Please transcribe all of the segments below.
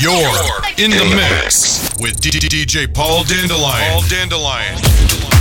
You're in the mix with DJ Paul Dandelion. Paul Dandelion.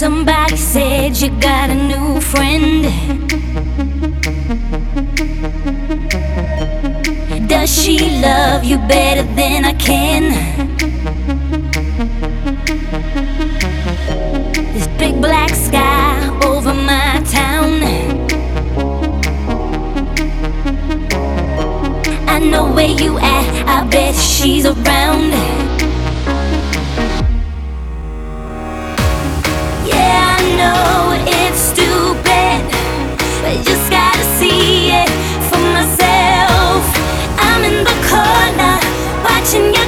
Somebody said you got a new friend. Does she love you better than I can? This big black sky over my town. I know where you at, I bet she's around. My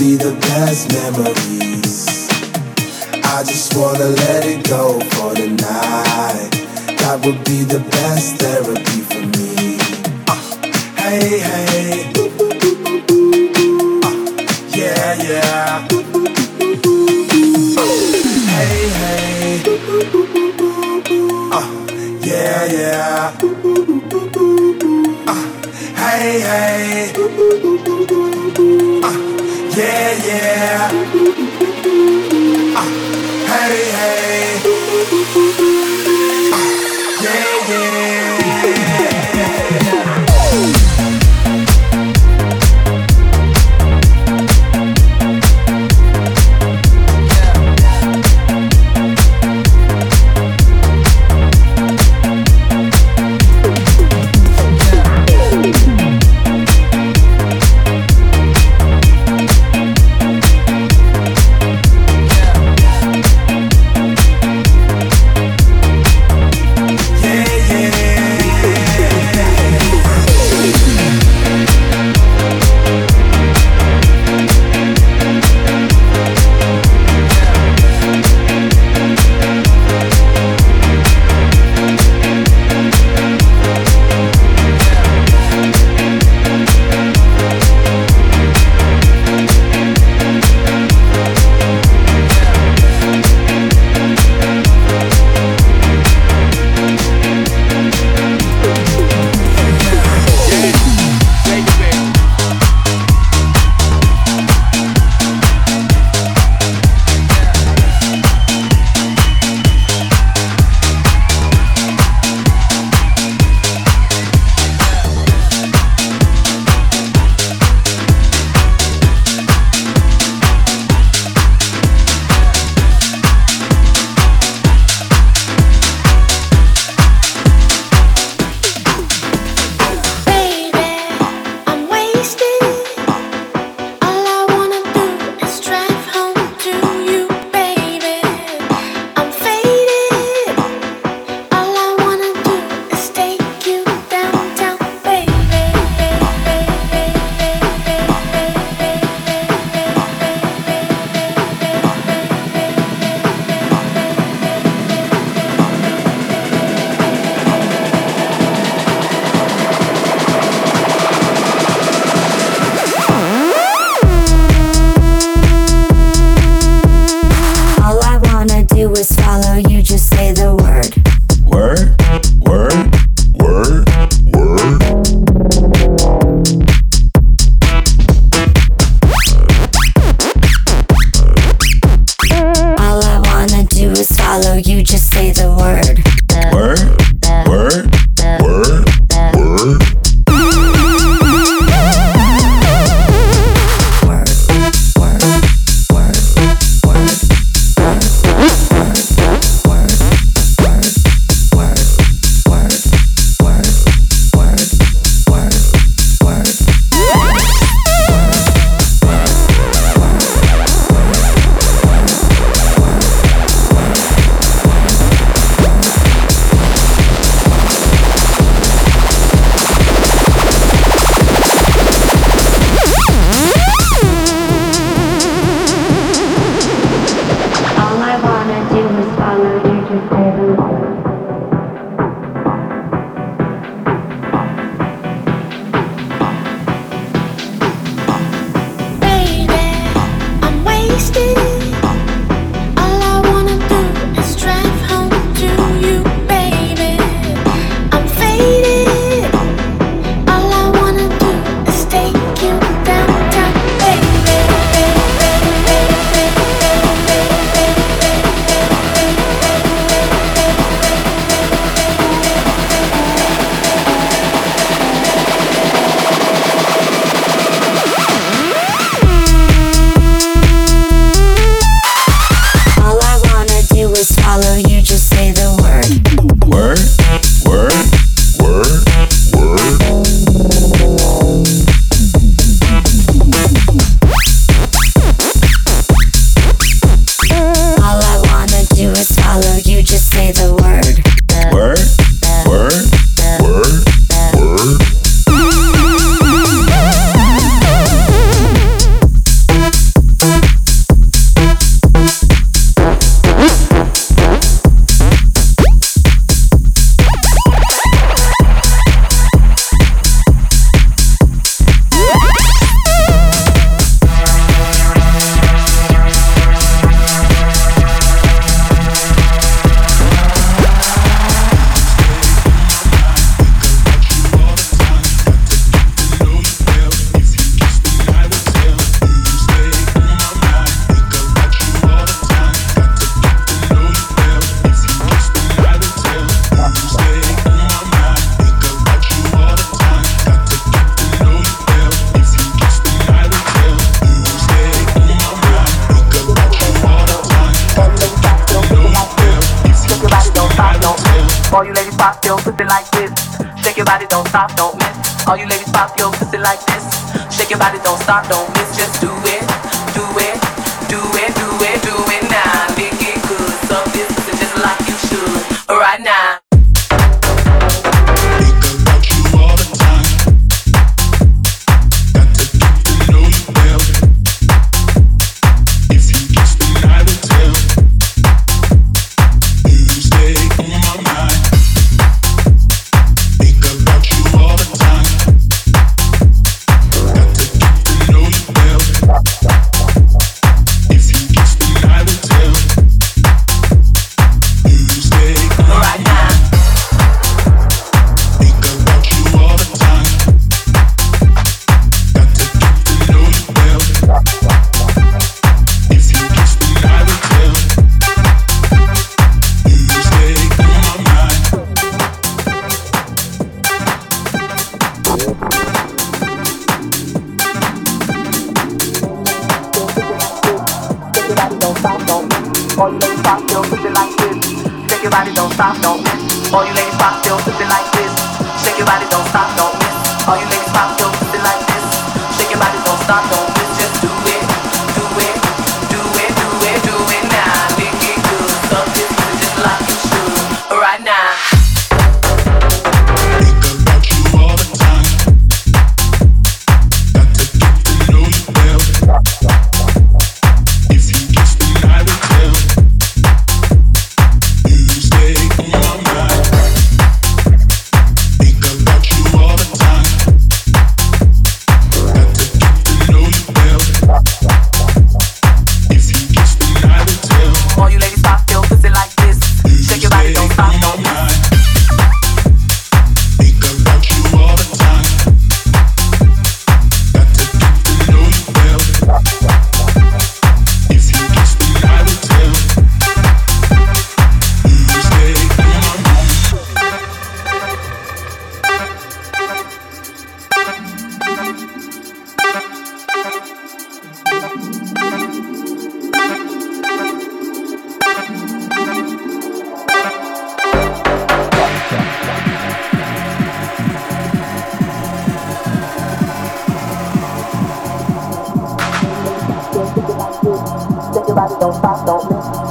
be the best memories. I just wanna let it go for the night. That would be the best therapy.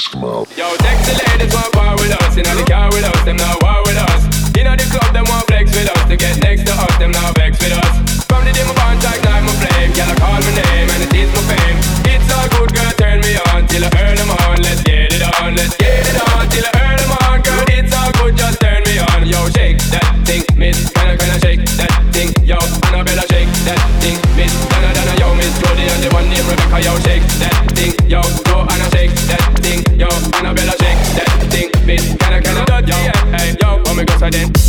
lyrics come out. Yo, sexy ladies want war with us. You know the car with us, them now war with us. You know the club, them want flex with us. To get next to us, them now vex with us. From the day my bond, like night, my flame. Y'all call my name and it is my fame. It's all good, girl, turn me on till I earn them on. Let's get it on, let's get it on till I earn them on. Girl, it's all good, just turn me on. Yo, shake that thing, miss. Can I, can I shake that thing? Yo, I better shake that thing, miss. Donna, Donna, yo, miss. Jody and the one named Rebecca, yo, shake that then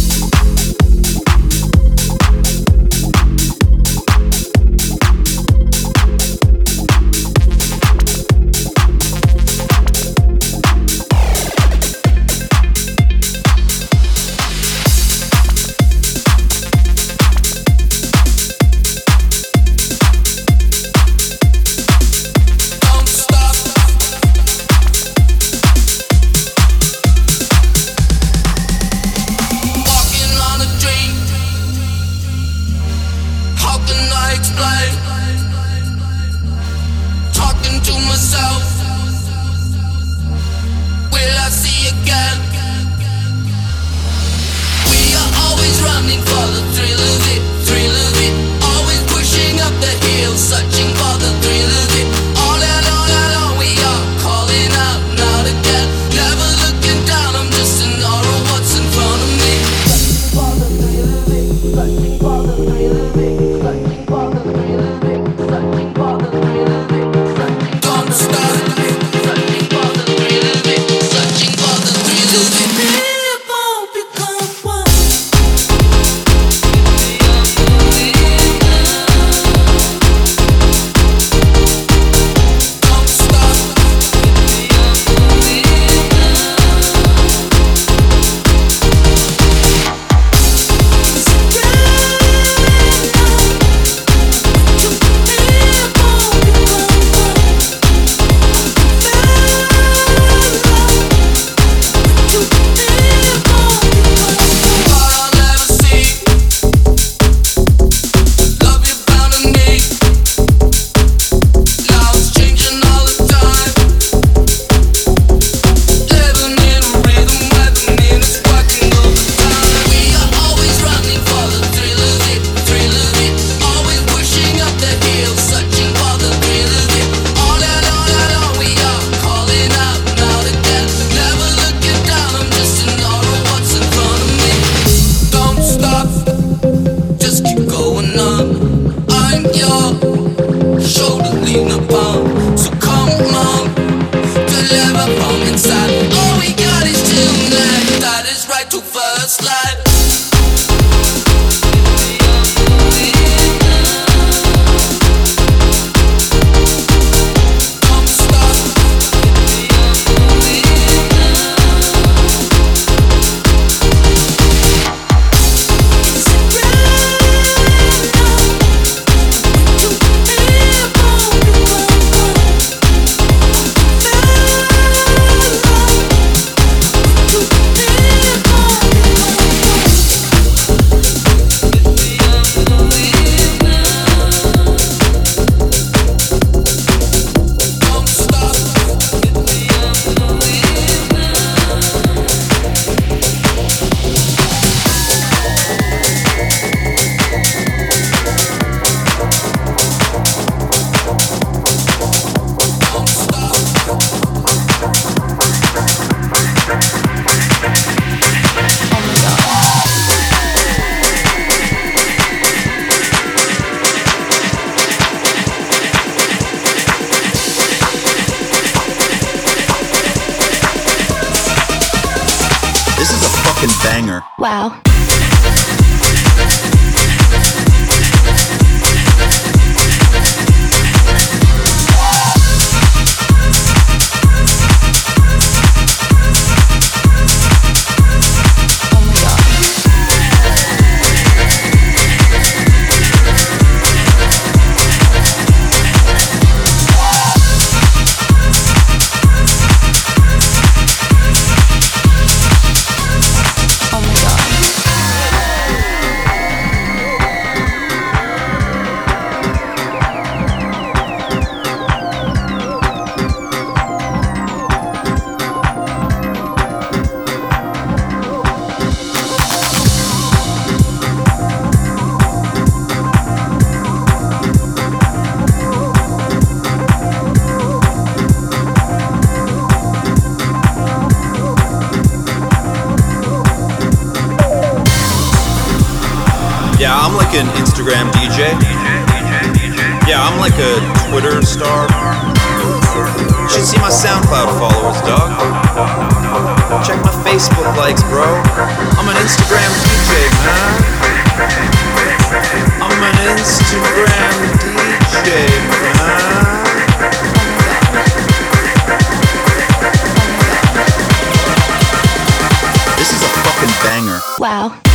fucking banger. Wow. like an Instagram DJ. Yeah, I'm like a Twitter star. You should see my SoundCloud followers, dog. Check my Facebook likes, bro. I'm an Instagram DJ, man. I'm an Instagram DJ, man. This is a fucking banger. Wow.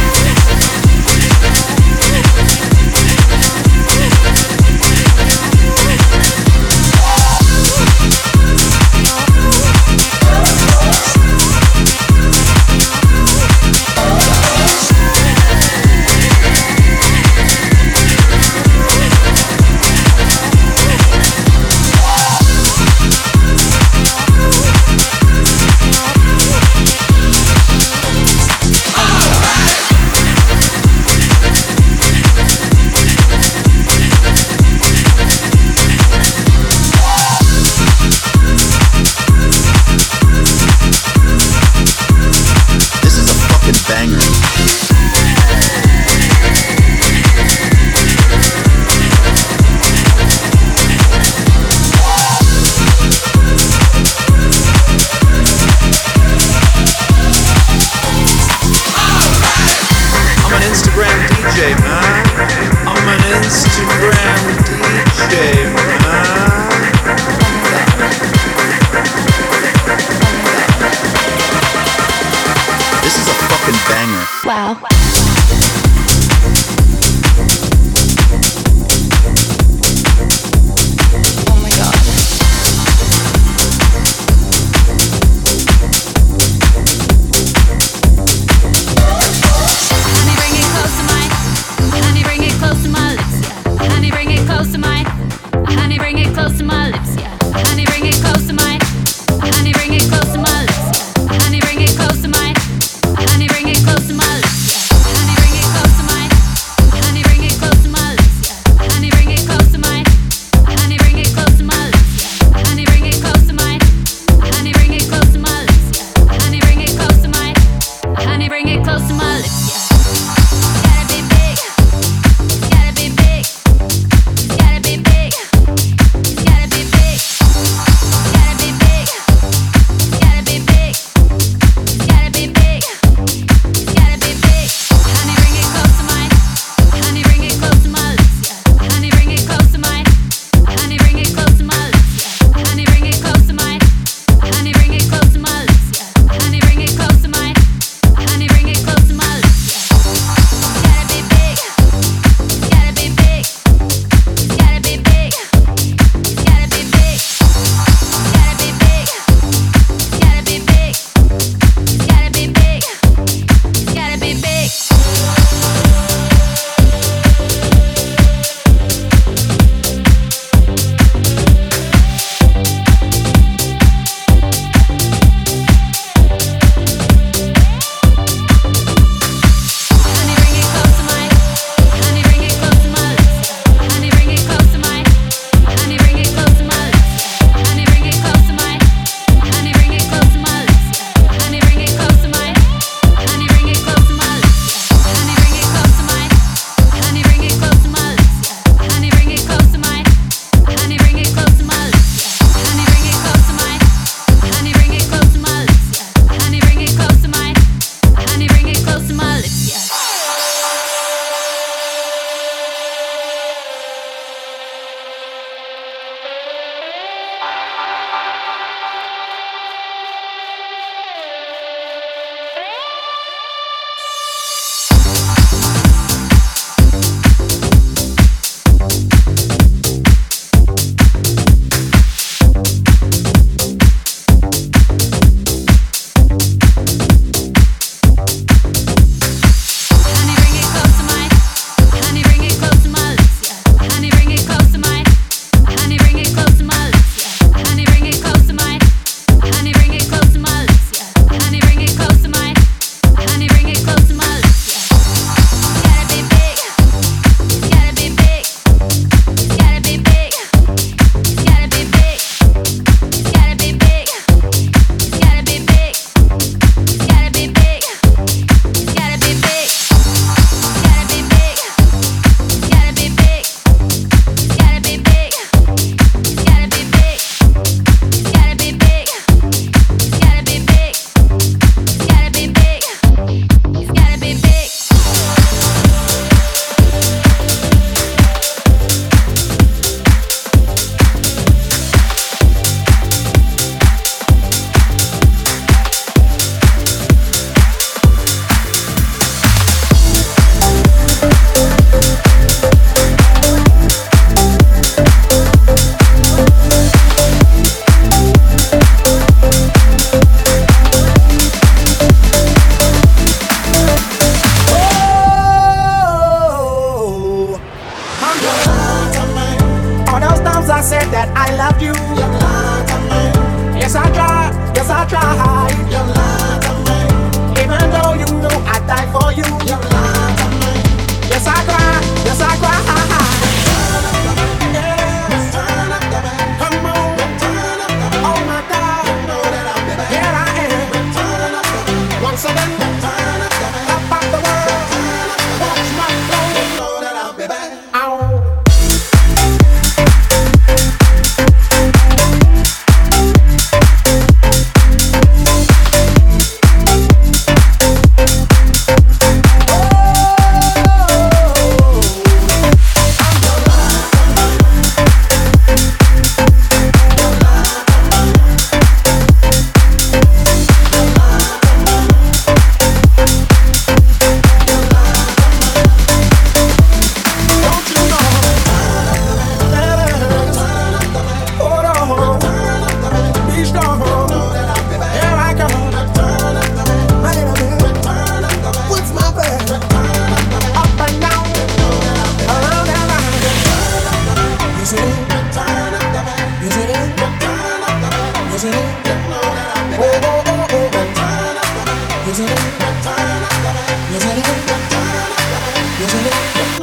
You